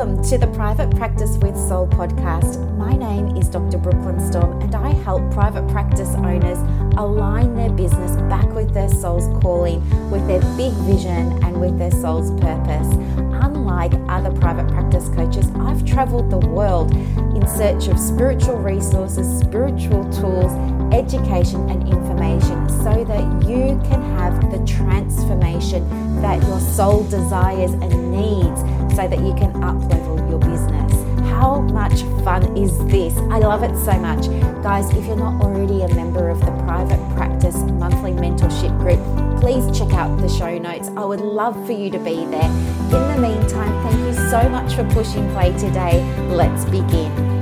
Welcome to the Private Practice with Soul podcast. My name is Dr. Brooklyn Storm, and I help private practice owners align their business back with their soul's calling, with their big vision, and with their soul's purpose. Unlike other private practice coaches, I've traveled the world in search of spiritual resources, spiritual tools, education, and information so that you can have the transformation that your soul desires and needs so that you can up level your business. How much fun is this? I love it so much. Guys, if you're not already a member of the Private Practice Monthly Mentorship Group, please check out the show notes. I would love for you to be there. In the meantime, thank you so much for pushing play today. Let's begin.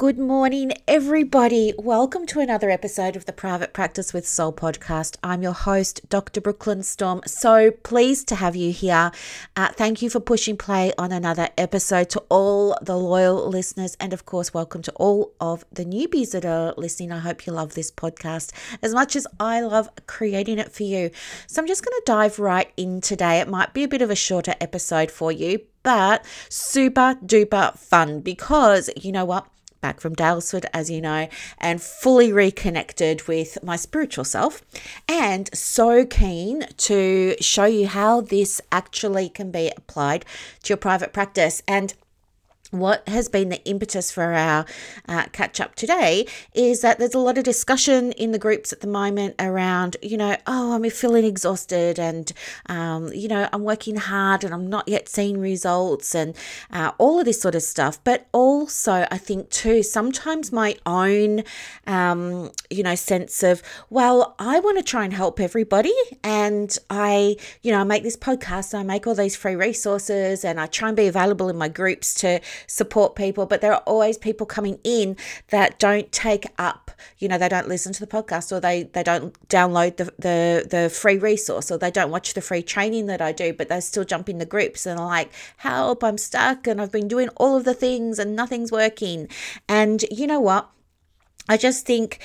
Good morning, everybody. Welcome to another episode of the Private Practice with Soul podcast. I'm your host, Dr. Brooklyn Storm. So pleased to have you here. Uh, thank you for pushing play on another episode to all the loyal listeners. And of course, welcome to all of the newbies that are listening. I hope you love this podcast as much as I love creating it for you. So I'm just going to dive right in today. It might be a bit of a shorter episode for you, but super duper fun because you know what? Back from Daylesford, as you know, and fully reconnected with my spiritual self, and so keen to show you how this actually can be applied to your private practice. And what has been the impetus for our uh, catch up today is that there's a lot of discussion in the groups at the moment around, you know, oh, I'm feeling exhausted and, um, you know, I'm working hard and I'm not yet seeing results and uh, all of this sort of stuff. But also, I think too, sometimes my own, um, you know, sense of, well, I want to try and help everybody. And I, you know, I make this podcast, I make all these free resources and I try and be available in my groups to, support people, but there are always people coming in that don't take up, you know, they don't listen to the podcast or they, they don't download the, the, the free resource or they don't watch the free training that I do, but they still jump in the groups and are like, help, I'm stuck and I've been doing all of the things and nothing's working. And you know what? I just think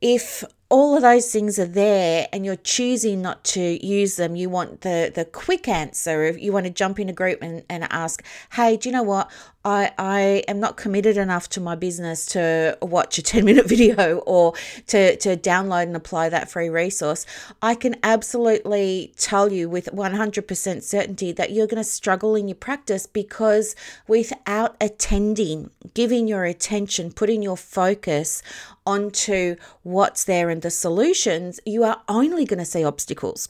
if all of those things are there and you're choosing not to use them you want the the quick answer if you want to jump in a group and, and ask hey do you know what I, I am not committed enough to my business to watch a 10 minute video or to, to download and apply that free resource. I can absolutely tell you with 100% certainty that you're going to struggle in your practice because without attending, giving your attention, putting your focus onto what's there and the solutions, you are only going to see obstacles.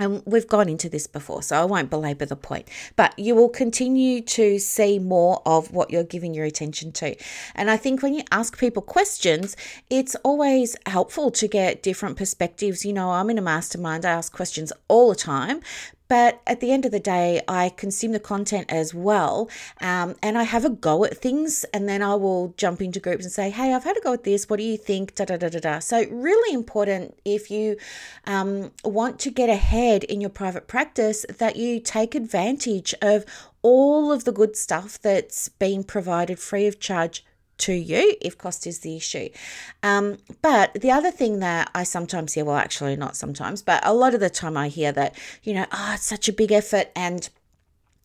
And we've gone into this before, so I won't belabor the point. But you will continue to see more of what you're giving your attention to. And I think when you ask people questions, it's always helpful to get different perspectives. You know, I'm in a mastermind, I ask questions all the time, but at the end of the day, I consume the content as well. Um, and I have a go at things. And then I will jump into groups and say, hey, I've had a go at this. What do you think? Da, da, da, da, da. So, really important if you um, want to get ahead in your private practice that you take advantage of all of the good stuff that's being provided free of charge to you if cost is the issue. Um, but the other thing that I sometimes hear, well, actually, not sometimes, but a lot of the time I hear that, you know, oh, it's such a big effort and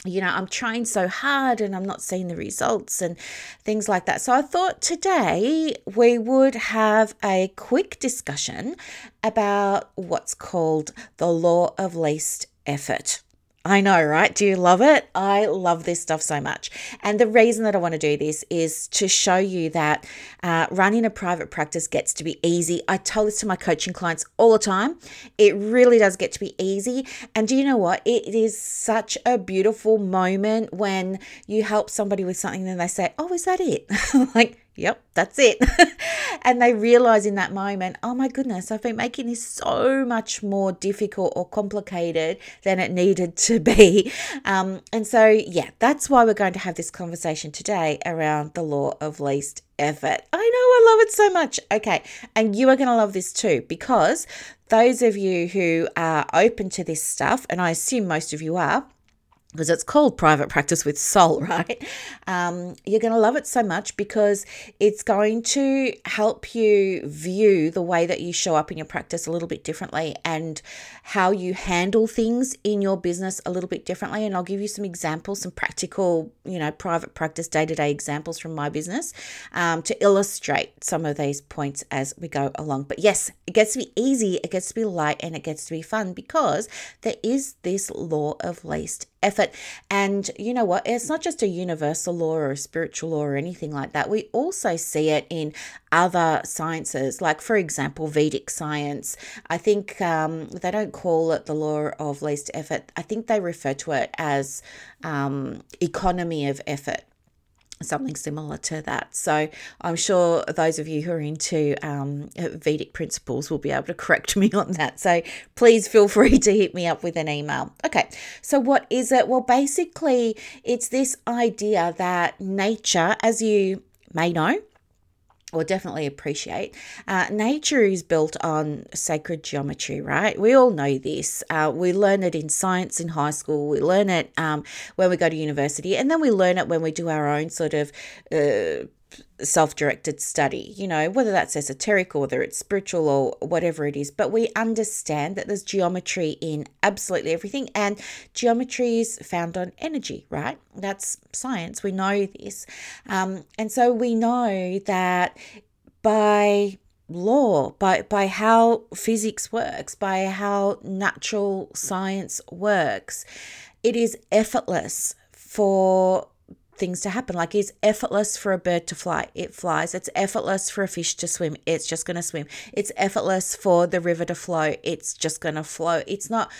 you know, I'm trying so hard and I'm not seeing the results and things like that. So I thought today we would have a quick discussion about what's called the law of least effort. I know, right? Do you love it? I love this stuff so much. And the reason that I want to do this is to show you that uh, running a private practice gets to be easy. I tell this to my coaching clients all the time. It really does get to be easy. And do you know what? It is such a beautiful moment when you help somebody with something and they say, Oh, is that it? like, yep, that's it. and they realize in that moment, oh my goodness, I've been making this so much more difficult or complicated than it needed to be. Um, and so, yeah, that's why we're going to have this conversation today around the law of least effort. I know, I love it so much. Okay, and you are going to love this too because those of you who are open to this stuff, and I assume most of you are, because it's called private practice with soul, right? Um, you're going to love it so much because it's going to help you view the way that you show up in your practice a little bit differently and how you handle things in your business a little bit differently. And I'll give you some examples, some practical, you know, private practice day to day examples from my business um, to illustrate some of these points as we go along. But yes, it gets to be easy, it gets to be light, and it gets to be fun because there is this law of least effort. And you know what? It's not just a universal law or a spiritual law or anything like that. We also see it in other sciences, like, for example, Vedic science. I think um, they don't call it the law of least effort, I think they refer to it as um, economy of effort something similar to that. So I'm sure those of you who are into um, Vedic principles will be able to correct me on that. So please feel free to hit me up with an email. Okay, so what is it? Well, basically, it's this idea that nature, as you may know, or definitely appreciate. Uh, nature is built on sacred geometry, right? We all know this. Uh, we learn it in science in high school, we learn it um, when we go to university, and then we learn it when we do our own sort of uh, self directed study, you know, whether that's esoteric or whether it's spiritual or whatever it is. But we understand that there's geometry in absolutely everything, and geometry is found on energy, right? That's science. We know this. Um, and so we know that by law by by how physics works by how natural science works it is effortless for things to happen. Like it's effortless for a bird to fly, it flies. It's effortless for a fish to swim, it's just going to swim. It's effortless for the river to flow, it's just going to flow. It's not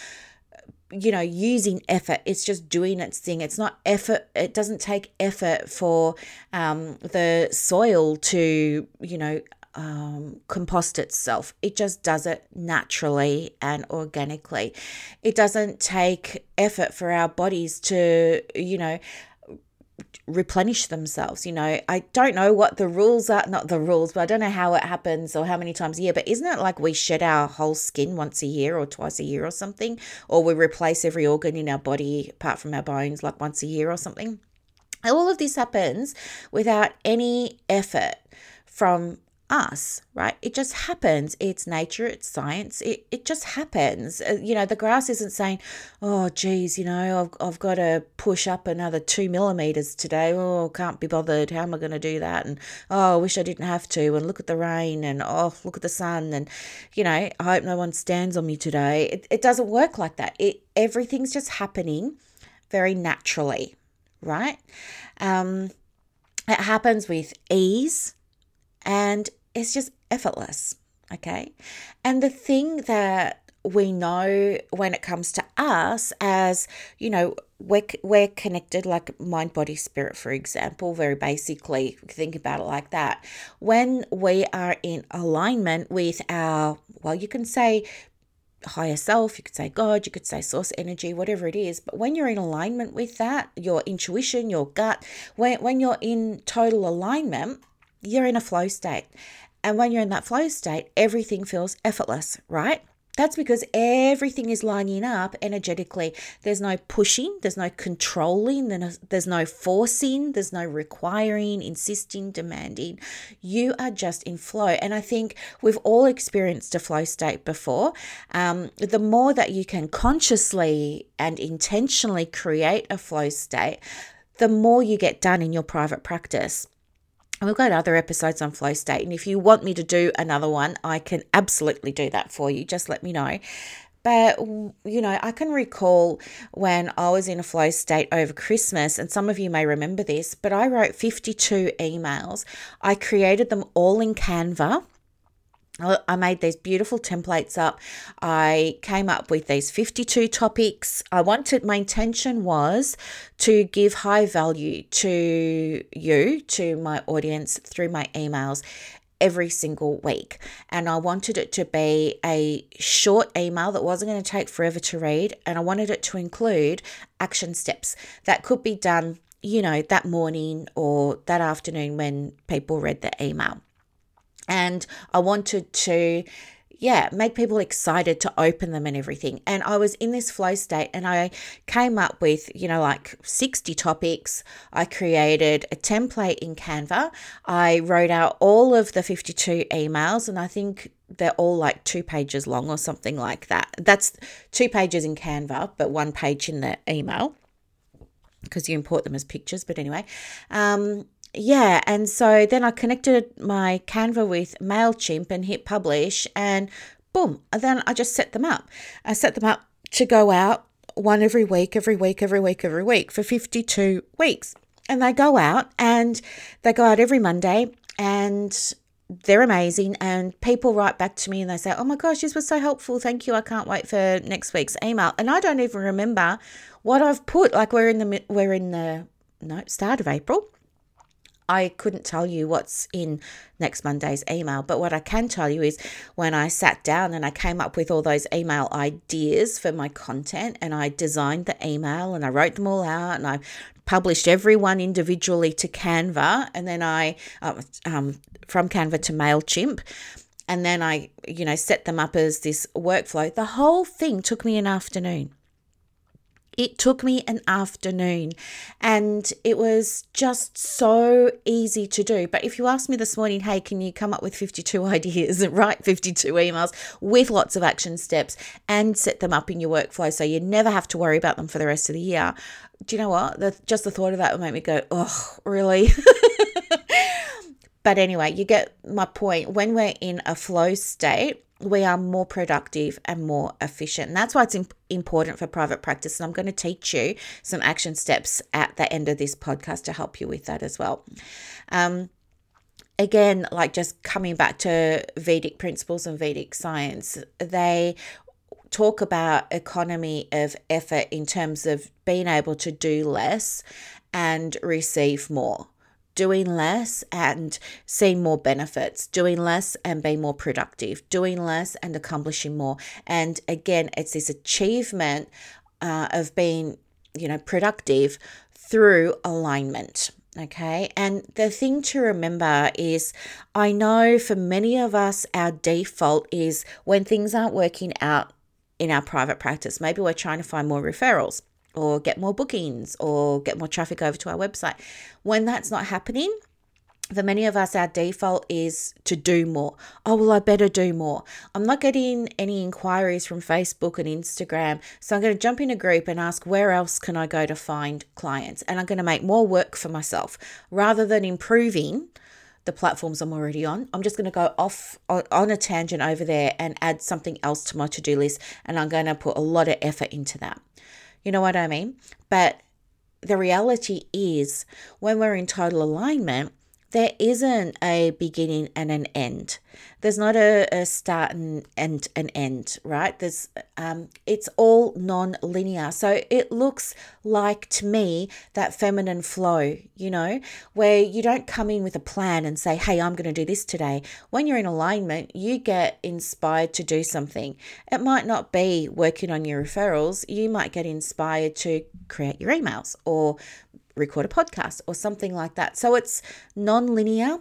you know using effort it's just doing its thing it's not effort it doesn't take effort for um, the soil to you know um, compost itself. It just does it naturally and organically. It doesn't take effort for our bodies to, you know, replenish themselves. You know, I don't know what the rules are, not the rules, but I don't know how it happens or how many times a year. But isn't it like we shed our whole skin once a year or twice a year or something? Or we replace every organ in our body apart from our bones like once a year or something? All of this happens without any effort from us, right? It just happens. It's nature, it's science. It, it just happens. Uh, you know, the grass isn't saying, oh, geez, you know, I've, I've got to push up another two millimeters today. Oh, can't be bothered. How am I going to do that? And oh, I wish I didn't have to. And look at the rain and oh, look at the sun. And, you know, I hope no one stands on me today. It, it doesn't work like that. It Everything's just happening very naturally, right? Um, it happens with ease and it's just effortless. Okay. And the thing that we know when it comes to us as you know we're, we're connected like mind body spirit for example very basically think about it like that when we are in alignment with our well you can say higher self you could say god you could say source energy whatever it is but when you're in alignment with that your intuition your gut when, when you're in total alignment you're in a flow state. And when you're in that flow state, everything feels effortless, right? That's because everything is lining up energetically. There's no pushing, there's no controlling, there's no forcing, there's no requiring, insisting, demanding. You are just in flow. And I think we've all experienced a flow state before. Um, the more that you can consciously and intentionally create a flow state, the more you get done in your private practice. And we've got other episodes on flow state. And if you want me to do another one, I can absolutely do that for you. Just let me know. But, you know, I can recall when I was in a flow state over Christmas, and some of you may remember this, but I wrote 52 emails. I created them all in Canva I made these beautiful templates up. I came up with these 52 topics. I wanted, my intention was to give high value to you, to my audience through my emails every single week. And I wanted it to be a short email that wasn't going to take forever to read. And I wanted it to include action steps that could be done, you know, that morning or that afternoon when people read the email. And I wanted to yeah, make people excited to open them and everything. And I was in this flow state and I came up with, you know, like 60 topics. I created a template in Canva. I wrote out all of the 52 emails and I think they're all like two pages long or something like that. That's two pages in Canva, but one page in the email because you import them as pictures. But anyway, um, yeah, and so then I connected my Canva with MailChimp and hit publish, and boom, and then I just set them up. I set them up to go out one every week, every week, every week, every week for 52 weeks. And they go out and they go out every Monday and they're amazing. And people write back to me and they say, Oh my gosh, this was so helpful. Thank you. I can't wait for next week's email. And I don't even remember what I've put. Like we're in the, we're in the, no, start of April. I couldn't tell you what's in next Monday's email, but what I can tell you is when I sat down and I came up with all those email ideas for my content and I designed the email and I wrote them all out and I published everyone individually to Canva and then I, uh, um, from Canva to MailChimp, and then I, you know, set them up as this workflow. The whole thing took me an afternoon. It took me an afternoon and it was just so easy to do. But if you asked me this morning, hey, can you come up with 52 ideas and write 52 emails with lots of action steps and set them up in your workflow so you never have to worry about them for the rest of the year? Do you know what? The, just the thought of that would make me go, oh, really? but anyway, you get my point. When we're in a flow state, we are more productive and more efficient. And that's why it's imp- important for private practice. And I'm going to teach you some action steps at the end of this podcast to help you with that as well. Um, again, like just coming back to Vedic principles and Vedic science, they talk about economy of effort in terms of being able to do less and receive more doing less and seeing more benefits, doing less and being more productive, doing less and accomplishing more. And again, it's this achievement uh, of being, you know, productive through alignment. Okay. And the thing to remember is I know for many of us, our default is when things aren't working out in our private practice, maybe we're trying to find more referrals or get more bookings or get more traffic over to our website. When that's not happening, for many of us, our default is to do more. Oh, well, I better do more. I'm not getting any inquiries from Facebook and Instagram. So I'm going to jump in a group and ask where else can I go to find clients? And I'm going to make more work for myself rather than improving the platforms I'm already on. I'm just going to go off on a tangent over there and add something else to my to do list. And I'm going to put a lot of effort into that. You know what I mean? But the reality is, when we're in total alignment, there isn't a beginning and an end. There's not a, a start and, and an end, right? There's um it's all non-linear. So it looks like to me that feminine flow, you know, where you don't come in with a plan and say, "Hey, I'm going to do this today." When you're in alignment, you get inspired to do something. It might not be working on your referrals. You might get inspired to create your emails or record a podcast or something like that. So it's non linear.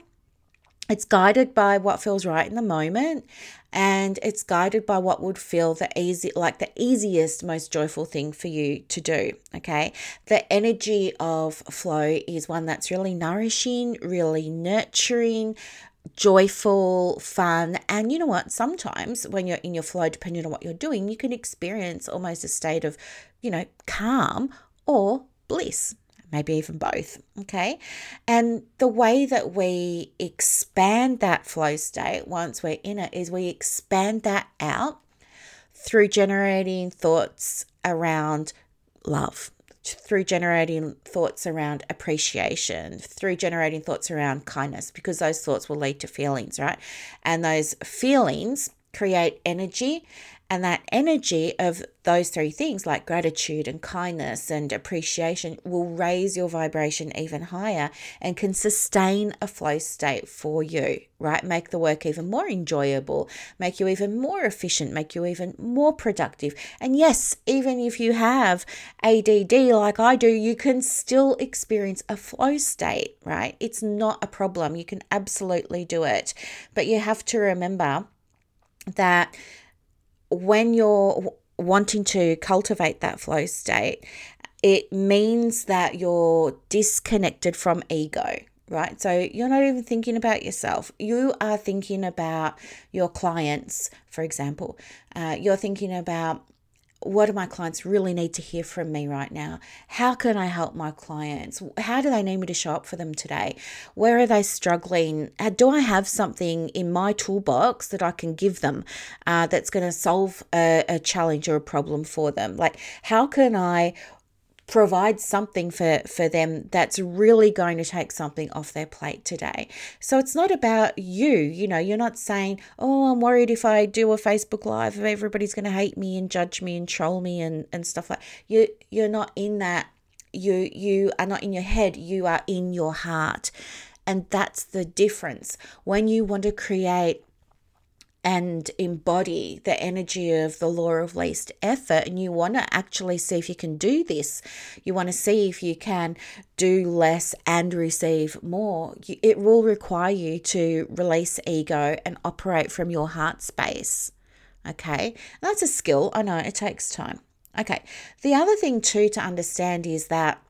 It's guided by what feels right in the moment and it's guided by what would feel the easy like the easiest most joyful thing for you to do okay the energy of flow is one that's really nourishing really nurturing joyful, fun. And you know what? Sometimes when you're in your flow, depending on what you're doing, you can experience almost a state of, you know, calm or bliss maybe even both. Okay. And the way that we expand that flow state once we're in it is we expand that out through generating thoughts around love, through generating thoughts around appreciation, through generating thoughts around kindness, because those thoughts will lead to feelings, right? And those feelings create energy and that energy of those three things, like gratitude and kindness and appreciation, will raise your vibration even higher and can sustain a flow state for you, right? Make the work even more enjoyable, make you even more efficient, make you even more productive. And yes, even if you have ADD like I do, you can still experience a flow state, right? It's not a problem. You can absolutely do it. But you have to remember that when you're wanting to cultivate that flow state, it means that you're disconnected from ego, right? So you're not even thinking about yourself. You are thinking about your clients, for example. Uh, you're thinking about what do my clients really need to hear from me right now? How can I help my clients? How do they need me to show up for them today? Where are they struggling? Uh, do I have something in my toolbox that I can give them uh, that's going to solve a, a challenge or a problem for them? Like, how can I provide something for for them that's really going to take something off their plate today. So it's not about you you know you're not saying oh i'm worried if i do a facebook live everybody's going to hate me and judge me and troll me and and stuff like you you're not in that you you are not in your head you are in your heart. And that's the difference. When you want to create and embody the energy of the law of least effort. And you want to actually see if you can do this. You want to see if you can do less and receive more. It will require you to release ego and operate from your heart space. Okay? That's a skill. I know it takes time. Okay. The other thing too to understand is that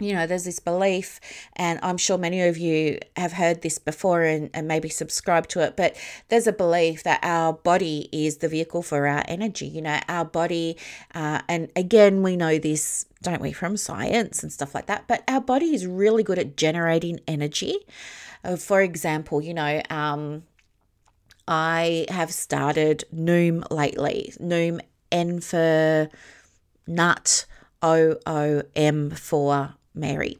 you know, there's this belief, and I'm sure many of you have heard this before and, and maybe subscribe to it, but there's a belief that our body is the vehicle for our energy. You know, our body, uh, and again, we know this, don't we, from science and stuff like that, but our body is really good at generating energy. Uh, for example, you know, um, I have started Noom lately, Noom N for nut, O O M for Mary.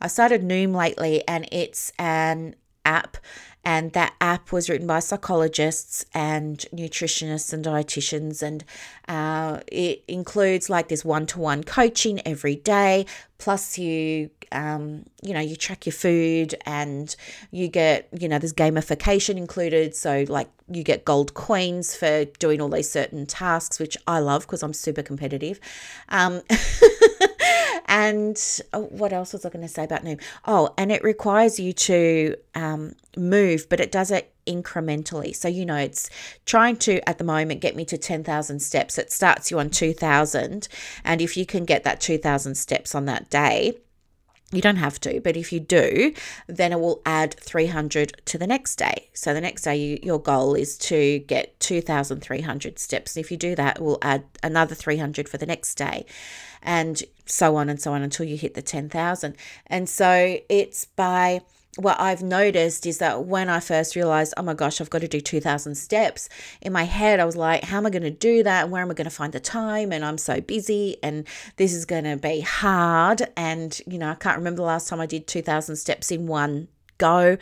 I started Noom lately, and it's an app, and that app was written by psychologists and nutritionists and dietitians, and uh, it includes like this one-to-one coaching every day. Plus, you um, you know you track your food, and you get you know there's gamification included. So like you get gold coins for doing all these certain tasks, which I love because I'm super competitive. Um, And oh, what else was I going to say about Noom? Oh, and it requires you to um, move, but it does it incrementally. So, you know, it's trying to, at the moment, get me to 10,000 steps. It starts you on 2,000. And if you can get that 2,000 steps on that day, you don't have to, but if you do, then it will add 300 to the next day. So the next day, you, your goal is to get 2,300 steps. And if you do that, it will add another 300 for the next day, and so on and so on until you hit the 10,000. And so it's by what I've noticed is that when I first realized, oh my gosh, I've got to do 2,000 steps, in my head, I was like, how am I going to do that? Where am I going to find the time? And I'm so busy and this is going to be hard. And, you know, I can't remember the last time I did 2,000 steps in one go.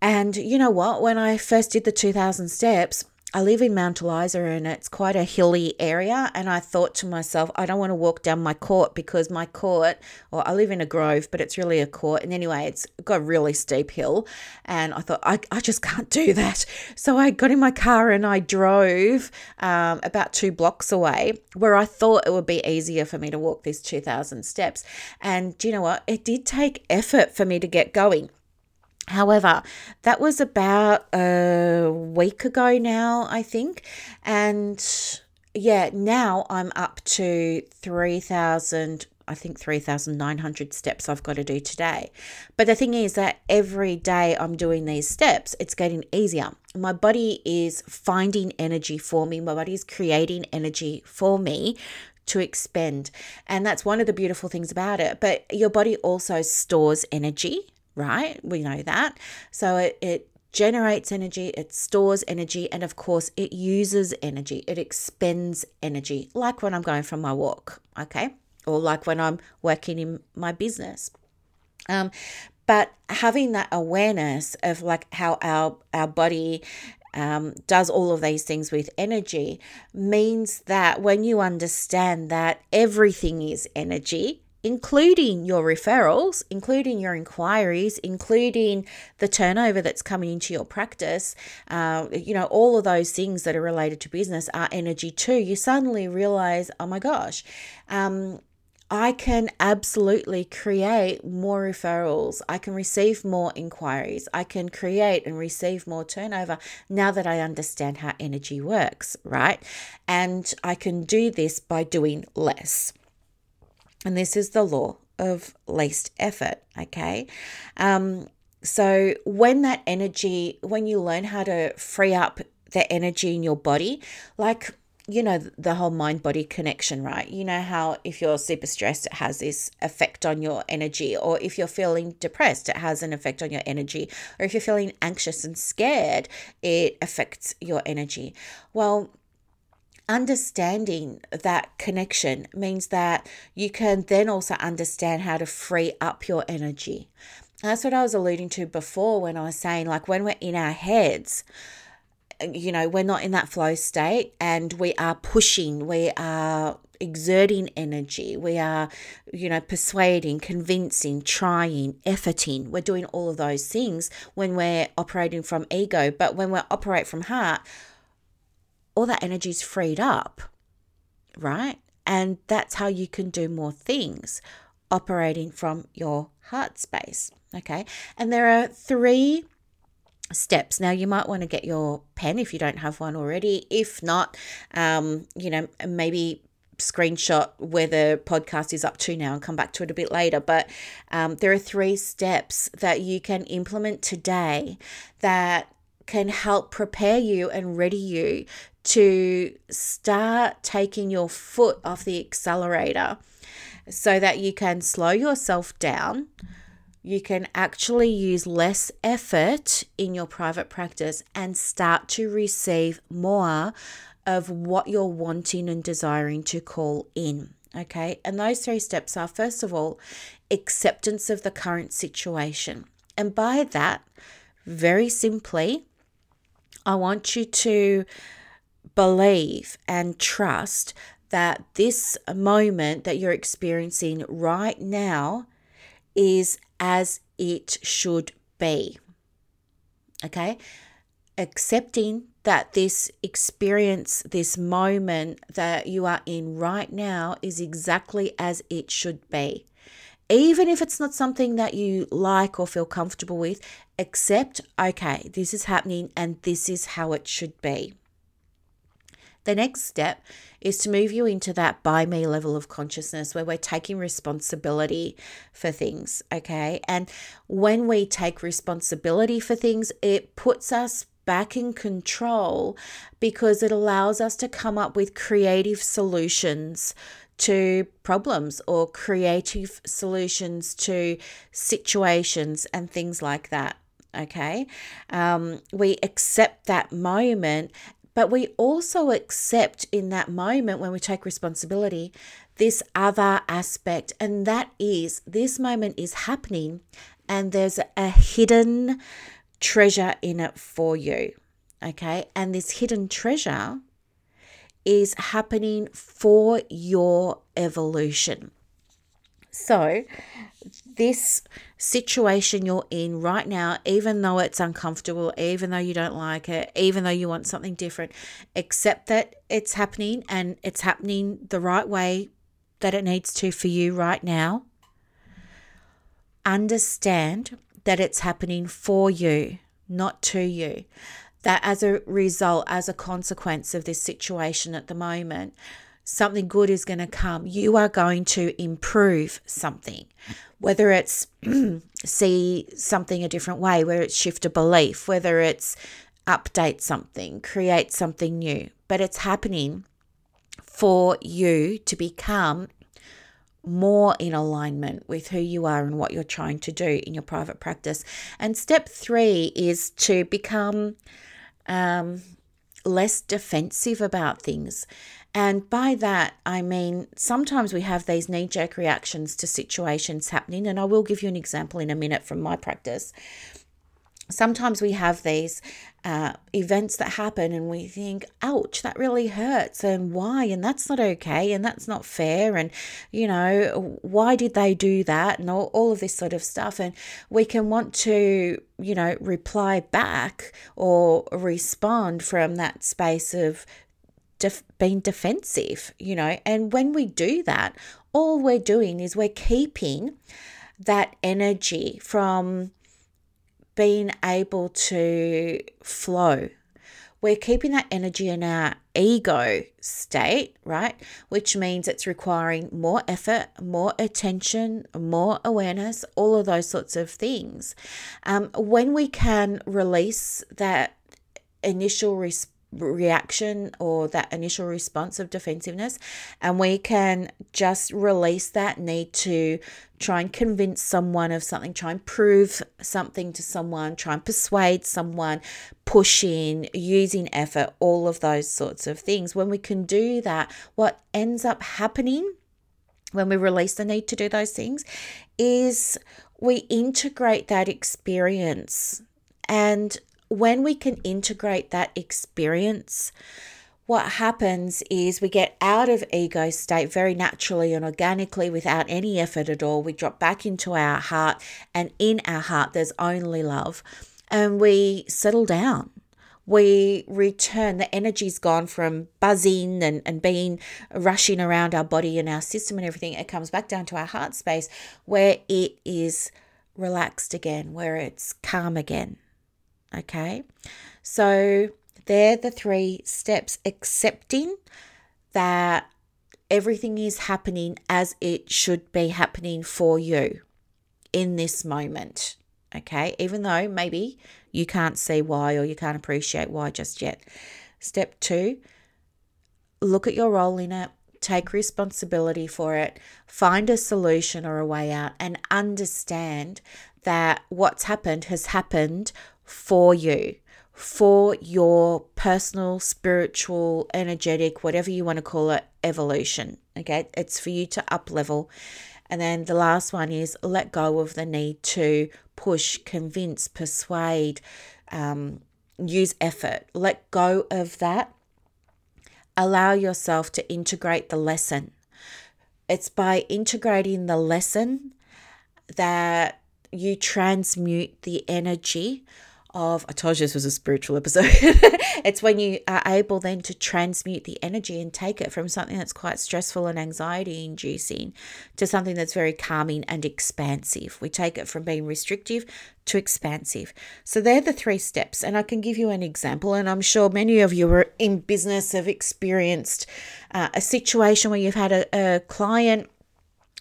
And you know what? When I first did the 2,000 steps, I live in Mount Eliza and it's quite a hilly area. And I thought to myself, I don't want to walk down my court because my court, or I live in a grove, but it's really a court. And anyway, it's got a really steep hill. And I thought, I, I just can't do that. So I got in my car and I drove um, about two blocks away where I thought it would be easier for me to walk these 2,000 steps. And do you know what? It did take effort for me to get going. However, that was about a week ago now, I think. And yeah, now I'm up to 3,000, I think 3,900 steps I've got to do today. But the thing is that every day I'm doing these steps, it's getting easier. My body is finding energy for me, my body is creating energy for me to expend. And that's one of the beautiful things about it. But your body also stores energy right? We know that. So it, it generates energy, it stores energy, and of course, it uses energy, it expends energy, like when I'm going for my walk, okay? Or like when I'm working in my business. Um, but having that awareness of like how our our body um, does all of these things with energy means that when you understand that everything is energy including your referrals, including your inquiries, including the turnover that's coming into your practice, uh, you know, all of those things that are related to business are energy too. You suddenly realize, oh my gosh, um, I can absolutely create more referrals. I can receive more inquiries. I can create and receive more turnover now that I understand how energy works, right? And I can do this by doing less. And this is the law of least effort, okay? Um, so when that energy, when you learn how to free up the energy in your body, like you know the whole mind body connection right you know how if you're super stressed it has this effect on your energy or if you're feeling depressed it has an effect on your energy or if you're feeling anxious and scared it affects your energy well understanding that connection means that you can then also understand how to free up your energy that's what i was alluding to before when i was saying like when we're in our heads you know, we're not in that flow state and we are pushing, we are exerting energy, we are, you know, persuading, convincing, trying, efforting. We're doing all of those things when we're operating from ego. But when we operate from heart, all that energy is freed up, right? And that's how you can do more things operating from your heart space. Okay. And there are three steps. Now, you might want to get your pen if you don't have one already. If not, um, you know, maybe screenshot where the podcast is up to now and come back to it a bit later. But um, there are three steps that you can implement today that can help prepare you and ready you to start taking your foot off the accelerator so that you can slow yourself down you can actually use less effort in your private practice and start to receive more of what you're wanting and desiring to call in. Okay, and those three steps are first of all, acceptance of the current situation. And by that, very simply, I want you to believe and trust that this moment that you're experiencing right now is as it should be. Okay? Accepting that this experience, this moment that you are in right now is exactly as it should be. Even if it's not something that you like or feel comfortable with, accept, okay, this is happening and this is how it should be. The next step is to move you into that by me level of consciousness where we're taking responsibility for things. Okay. And when we take responsibility for things, it puts us back in control because it allows us to come up with creative solutions to problems or creative solutions to situations and things like that okay um, we accept that moment but we also accept in that moment when we take responsibility this other aspect, and that is this moment is happening and there's a hidden treasure in it for you. Okay. And this hidden treasure is happening for your evolution. So, this situation you're in right now, even though it's uncomfortable, even though you don't like it, even though you want something different, accept that it's happening and it's happening the right way that it needs to for you right now. Understand that it's happening for you, not to you. That as a result, as a consequence of this situation at the moment, something good is going to come. You are going to improve something, whether it's see something a different way, whether it's shift a belief, whether it's update something, create something new. But it's happening for you to become more in alignment with who you are and what you're trying to do in your private practice. And step three is to become um, less defensive about things. And by that, I mean sometimes we have these knee jerk reactions to situations happening. And I will give you an example in a minute from my practice. Sometimes we have these uh, events that happen and we think, ouch, that really hurts. And why? And that's not okay. And that's not fair. And, you know, why did they do that? And all, all of this sort of stuff. And we can want to, you know, reply back or respond from that space of def- being defensive, you know. And when we do that, all we're doing is we're keeping that energy from being able to flow. We're keeping that energy in our ego state, right? Which means it's requiring more effort, more attention, more awareness, all of those sorts of things. Um, when we can release that initial response, reaction or that initial response of defensiveness. And we can just release that need to try and convince someone of something try and prove something to someone try and persuade someone pushing using effort all of those sorts of things. When we can do that what ends up happening when we release the need to do those things is we integrate that experience. And when we can integrate that experience, what happens is we get out of ego state very naturally and organically without any effort at all. We drop back into our heart, and in our heart, there's only love, and we settle down. We return, the energy's gone from buzzing and, and being rushing around our body and our system and everything. It comes back down to our heart space where it is relaxed again, where it's calm again. Okay, so they're the three steps accepting that everything is happening as it should be happening for you in this moment. Okay, even though maybe you can't see why or you can't appreciate why just yet. Step two, look at your role in it, take responsibility for it, find a solution or a way out, and understand that what's happened has happened for you, for your personal, spiritual, energetic, whatever you want to call it, evolution. Okay, it's for you to up level. And then the last one is let go of the need to push, convince, persuade, um, use effort. Let go of that. Allow yourself to integrate the lesson. It's by integrating the lesson that you transmute the energy of I told you this was a spiritual episode. it's when you are able then to transmute the energy and take it from something that's quite stressful and anxiety inducing to something that's very calming and expansive. We take it from being restrictive to expansive. So they're the three steps. And I can give you an example. And I'm sure many of you are in business have experienced uh, a situation where you've had a, a client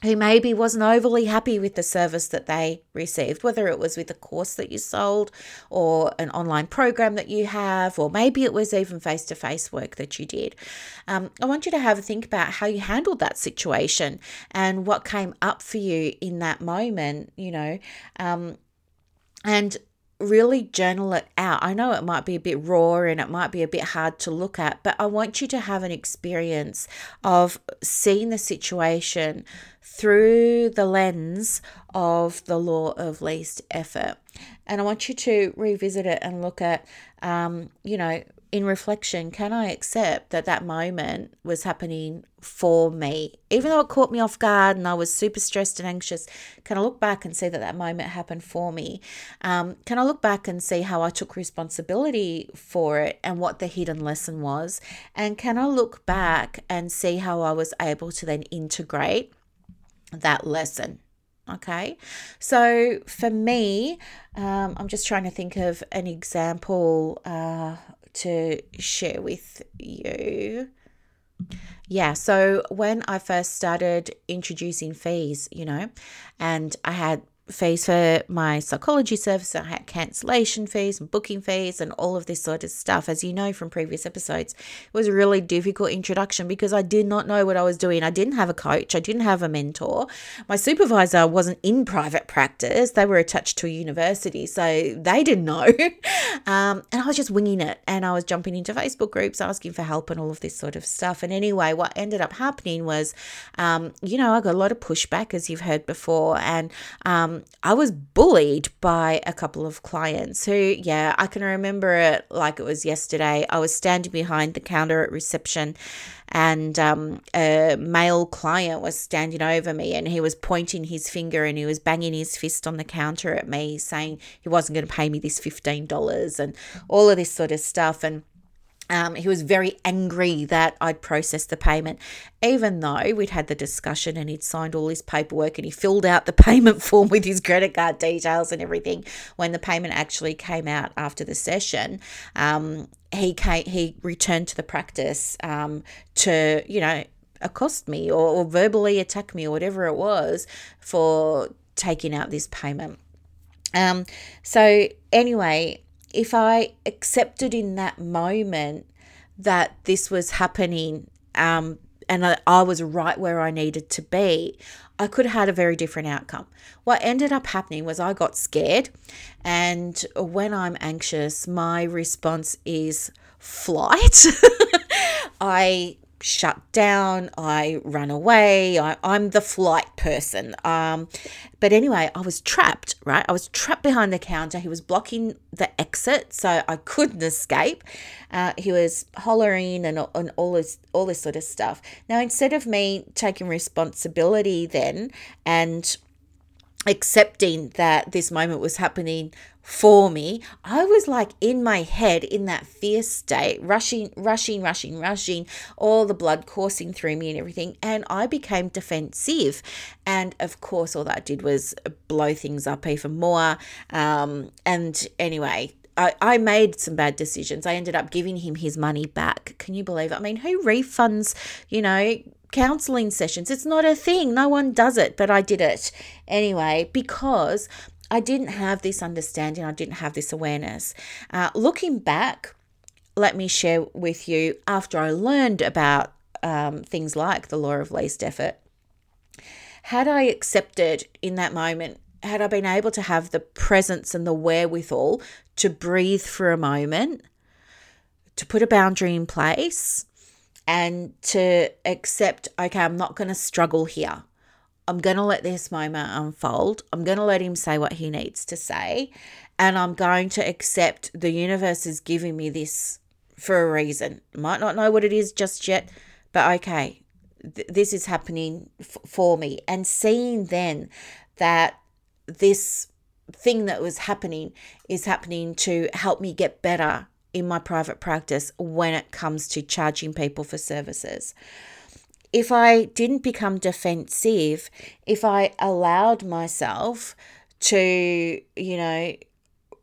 who maybe wasn't overly happy with the service that they received, whether it was with a course that you sold or an online program that you have, or maybe it was even face to face work that you did. Um, I want you to have a think about how you handled that situation and what came up for you in that moment, you know. Um, and really journal it out. I know it might be a bit raw and it might be a bit hard to look at, but I want you to have an experience of seeing the situation through the lens of the law of least effort. And I want you to revisit it and look at, um, you know, in reflection, can I accept that that moment was happening for me? Even though it caught me off guard and I was super stressed and anxious, can I look back and see that that moment happened for me? Um, can I look back and see how I took responsibility for it and what the hidden lesson was? And can I look back and see how I was able to then integrate that lesson? Okay, so for me, um, I'm just trying to think of an example. Uh, to share with you. Yeah, so when I first started introducing fees, you know, and I had fees for my psychology service. I had cancellation fees and booking fees and all of this sort of stuff. As you know from previous episodes, it was a really difficult introduction because I did not know what I was doing. I didn't have a coach, I didn't have a mentor. My supervisor wasn't in private practice, they were attached to a university, so they didn't know. um, and I was just winging it and I was jumping into Facebook groups asking for help and all of this sort of stuff. And anyway, what ended up happening was, um, you know, I got a lot of pushback, as you've heard before, and um, um, I was bullied by a couple of clients who, yeah, I can remember it like it was yesterday. I was standing behind the counter at reception, and um, a male client was standing over me, and he was pointing his finger and he was banging his fist on the counter at me, saying he wasn't going to pay me this $15 and all of this sort of stuff. And Um, he was very angry that I'd processed the payment, even though we'd had the discussion and he'd signed all his paperwork and he filled out the payment form with his credit card details and everything. When the payment actually came out after the session, um, he came, he returned to the practice um, to you know accost me or, or verbally attack me or whatever it was for taking out this payment. Um, so anyway, if I accepted in that moment that this was happening um, and I, I was right where I needed to be, I could have had a very different outcome. What ended up happening was I got scared, and when I'm anxious, my response is flight. I shut down, I run away, I, am the flight person. Um, but anyway, I was trapped, right? I was trapped behind the counter. He was blocking the exit, so I couldn't escape. Uh, he was hollering and, and all this all this sort of stuff. Now, instead of me taking responsibility then and accepting that this moment was happening for me i was like in my head in that fear state rushing rushing rushing rushing all the blood coursing through me and everything and i became defensive and of course all that did was blow things up even more um, and anyway I, I made some bad decisions. I ended up giving him his money back. Can you believe it? I mean, who refunds, you know, counseling sessions. It's not a thing. No one does it, but I did it anyway because I didn't have this understanding. I didn't have this awareness. Uh, looking back, let me share with you after I learned about um, things like the law of least effort. Had I accepted in that moment, had I been able to have the presence and the wherewithal to breathe for a moment, to put a boundary in place, and to accept, okay, I'm not going to struggle here. I'm going to let this moment unfold. I'm going to let him say what he needs to say. And I'm going to accept the universe is giving me this for a reason. Might not know what it is just yet, but okay, th- this is happening f- for me. And seeing then that this thing that was happening is happening to help me get better in my private practice when it comes to charging people for services. If I didn't become defensive, if I allowed myself to, you know,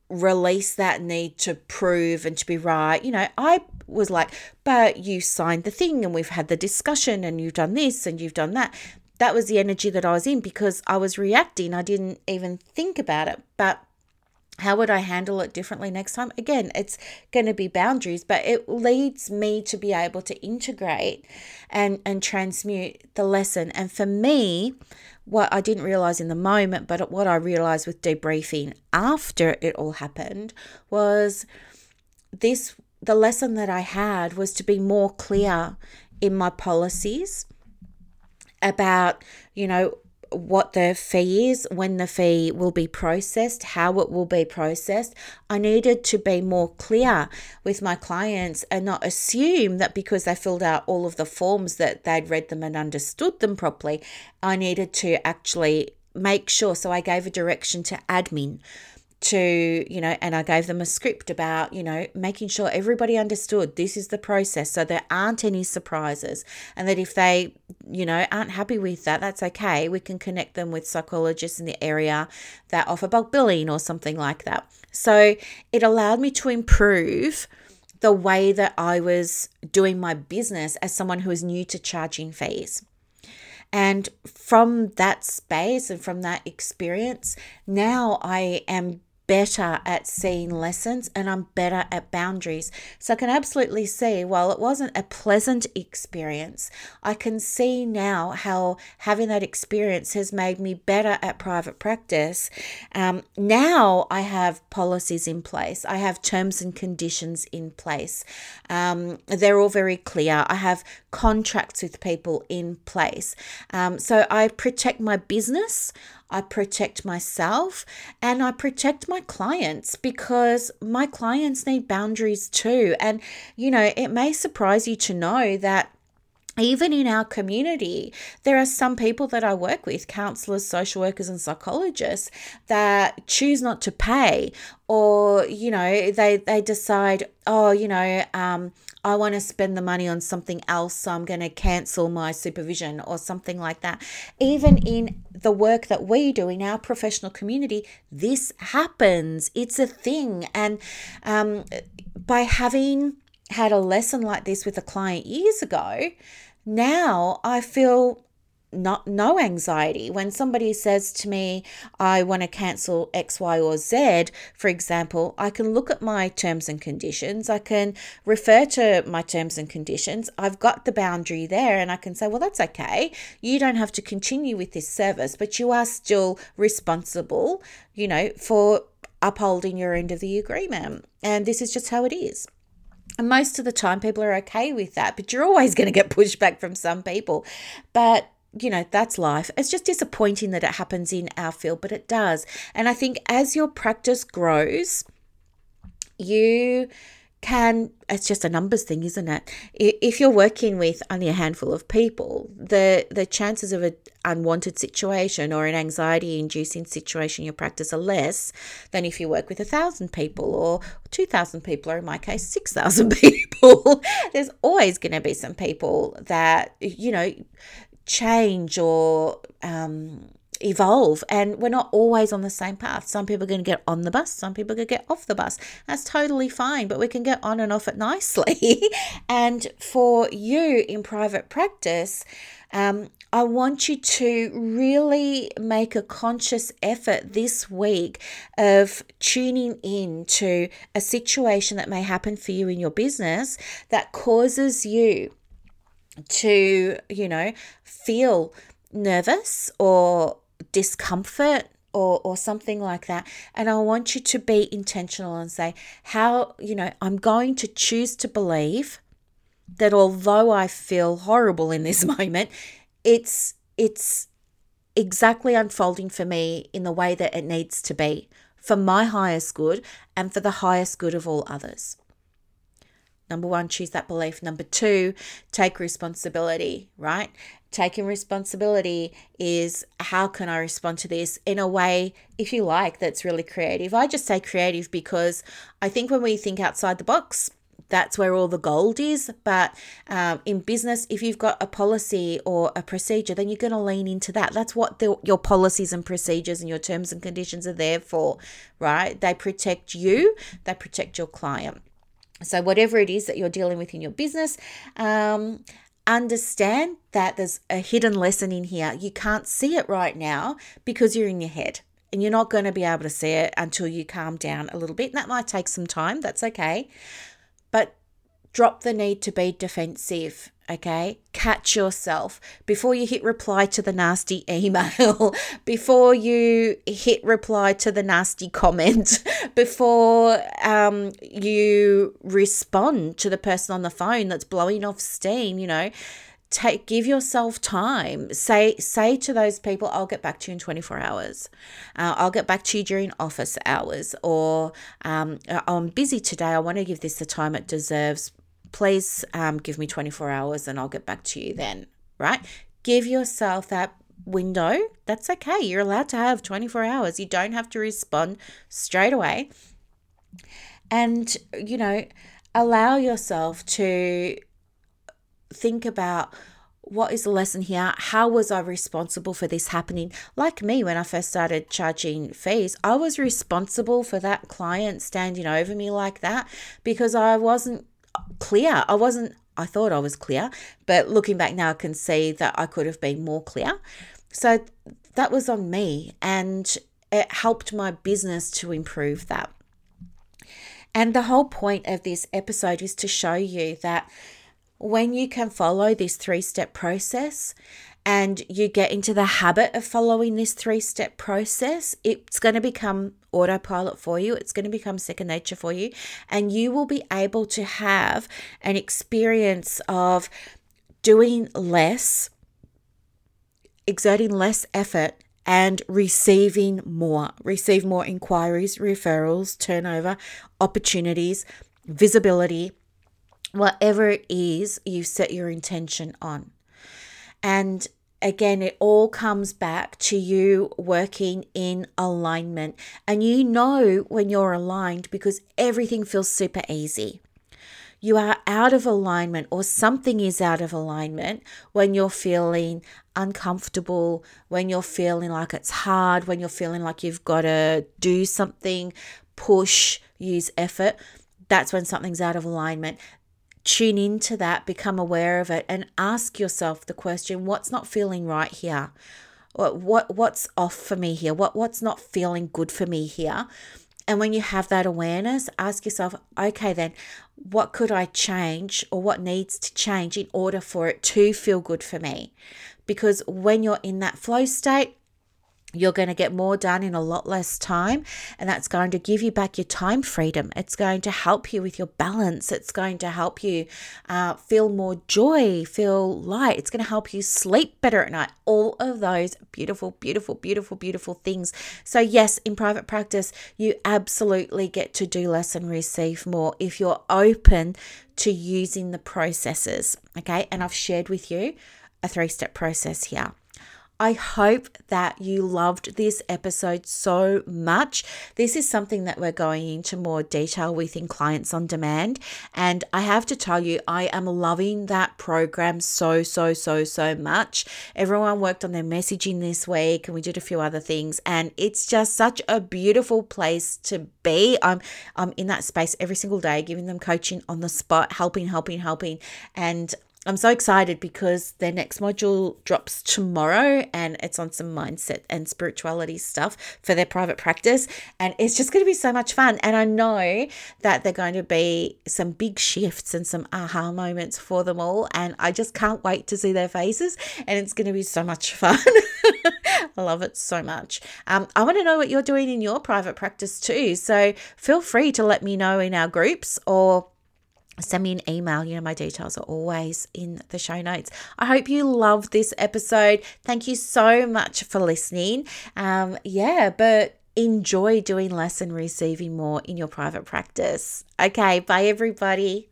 release that need to prove and to be right, you know, I was like, but you signed the thing and we've had the discussion and you've done this and you've done that. That was the energy that I was in because I was reacting. I didn't even think about it. But how would I handle it differently next time? Again, it's going to be boundaries, but it leads me to be able to integrate and and transmute the lesson. And for me, what I didn't realize in the moment, but what I realized with debriefing after it all happened was this the lesson that I had was to be more clear in my policies about, you know, what the fee is, when the fee will be processed, how it will be processed. I needed to be more clear with my clients and not assume that because they filled out all of the forms that they'd read them and understood them properly. I needed to actually make sure. So I gave a direction to admin to, you know, and I gave them a script about, you know, making sure everybody understood this is the process so there aren't any surprises. And that if they, you know, aren't happy with that, that's okay. We can connect them with psychologists in the area that offer bulk billing or something like that. So it allowed me to improve the way that I was doing my business as someone who is new to charging fees. And from that space and from that experience, now I am better at seeing lessons and I'm better at boundaries. So I can absolutely see, while it wasn't a pleasant experience, I can see now how having that experience has made me better at private practice. Um, now I have policies in place, I have terms and conditions in place. Um, they're all very clear. I have contracts with people in place. Um, so I protect my business. I protect myself and I protect my clients because my clients need boundaries too. And, you know, it may surprise you to know that even in our community, there are some people that I work with, counselors, social workers, and psychologists, that choose not to pay, or you know, they they decide, oh, you know, um, I want to spend the money on something else, so I'm going to cancel my supervision or something like that. Even in the work that we do in our professional community, this happens. It's a thing, and um, by having had a lesson like this with a client years ago, now I feel not no anxiety. When somebody says to me i want to cancel x y or z for example i can look at my terms and conditions. I can refer to my terms and conditions. I've got the boundary there and i can say well that's okay. You don't have to continue with this service but you are still responsible you know for upholding your end of the agreement. And this is just how it is and most of the time, people are okay with that, but you're always going to get pushback from some people. But you know, that's life. It's just disappointing that it happens in our field, but it does. And I think as your practice grows, you can it's just a numbers thing isn't it? If you're working with only a handful of people the the chances of an unwanted situation or an anxiety inducing situation in your practice are less than if you work with a thousand people or 2000 people or in my case 6000 people. There's always going to be some people that you know change or um evolve and we're not always on the same path. Some people are going to get on the bus, some people are going to get off the bus. That's totally fine, but we can get on and off it nicely. and for you in private practice, um, I want you to really make a conscious effort this week of tuning in to a situation that may happen for you in your business that causes you to, you know, feel nervous or discomfort or or something like that and i want you to be intentional and say how you know i'm going to choose to believe that although i feel horrible in this moment it's it's exactly unfolding for me in the way that it needs to be for my highest good and for the highest good of all others Number one, choose that belief. Number two, take responsibility, right? Taking responsibility is how can I respond to this in a way, if you like, that's really creative. I just say creative because I think when we think outside the box, that's where all the gold is. But um, in business, if you've got a policy or a procedure, then you're going to lean into that. That's what the, your policies and procedures and your terms and conditions are there for, right? They protect you, they protect your client. So, whatever it is that you're dealing with in your business, um, understand that there's a hidden lesson in here. You can't see it right now because you're in your head and you're not going to be able to see it until you calm down a little bit. And that might take some time, that's okay. But drop the need to be defensive okay? Catch yourself before you hit reply to the nasty email, before you hit reply to the nasty comment, before um, you respond to the person on the phone that's blowing off steam, you know. Take give yourself time. Say say to those people, "I'll get back to you in twenty four hours. Uh, I'll get back to you during office hours." Or um, "I'm busy today. I want to give this the time it deserves please um, give me 24 hours and I'll get back to you then, right? Give yourself that window. That's okay. You're allowed to have 24 hours. You don't have to respond straight away. And, you know, allow yourself to think about what is the lesson here? How was I responsible for this happening? Like me, when I first started charging fees, I was responsible for that client standing over me like that because I wasn't clear. I wasn't, I thought I was clear, but looking back now, I can see that I could have been more clear. So that was on me, and it helped my business to improve that. And the whole point of this episode is to show you that when you can follow this three step process and you get into the habit of following this three step process, it's going to become autopilot for you. It's going to become second nature for you. And you will be able to have an experience of doing less, exerting less effort, and receiving more. Receive more inquiries, referrals, turnover, opportunities, visibility whatever it is you set your intention on. And again, it all comes back to you working in alignment. And you know when you're aligned because everything feels super easy. You are out of alignment, or something is out of alignment when you're feeling uncomfortable, when you're feeling like it's hard, when you're feeling like you've got to do something, push, use effort. That's when something's out of alignment tune into that, become aware of it, and ask yourself the question what's not feeling right here? What, what what's off for me here? What what's not feeling good for me here? And when you have that awareness, ask yourself, okay, then what could I change or what needs to change in order for it to feel good for me? Because when you're in that flow state, you're going to get more done in a lot less time and that's going to give you back your time freedom. It's going to help you with your balance. It's going to help you uh, feel more joy feel light. It's going to help you sleep better at night. All of those beautiful beautiful beautiful beautiful things. So yes in private practice you absolutely get to do less and receive more if you're open to using the processes okay? And i've shared with you a three step process here I hope that you loved this episode so much. This is something that we're going into more detail with in Clients on Demand. And I have to tell you, I am loving that program so, so, so, so much. Everyone worked on their messaging this week and we did a few other things. And it's just such a beautiful place to be. I'm, I'm in that space every single day, giving them coaching on the spot, helping, helping, helping. And I'm so excited because their next module drops tomorrow and it's on some mindset and spirituality stuff for their private practice. And it's just going to be so much fun. And I know that they're going to be some big shifts and some aha moments for them all. And I just can't wait to see their faces. And it's going to be so much fun. I love it so much. Um, I want to know what you're doing in your private practice too. So feel free to let me know in our groups or send me an email. You know, my details are always in the show notes. I hope you love this episode. Thank you so much for listening. Um, yeah, but enjoy doing less and receiving more in your private practice. Okay, bye, everybody.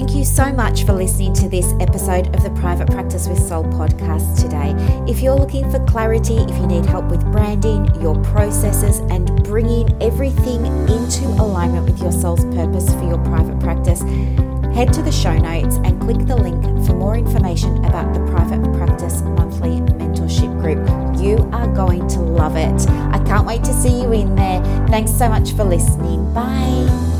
Thank you so much for listening to this episode of the Private Practice with Soul podcast today. If you're looking for clarity, if you need help with branding, your processes, and bringing everything into alignment with your soul's purpose for your private practice, head to the show notes and click the link for more information about the Private Practice Monthly Mentorship Group. You are going to love it. I can't wait to see you in there. Thanks so much for listening. Bye.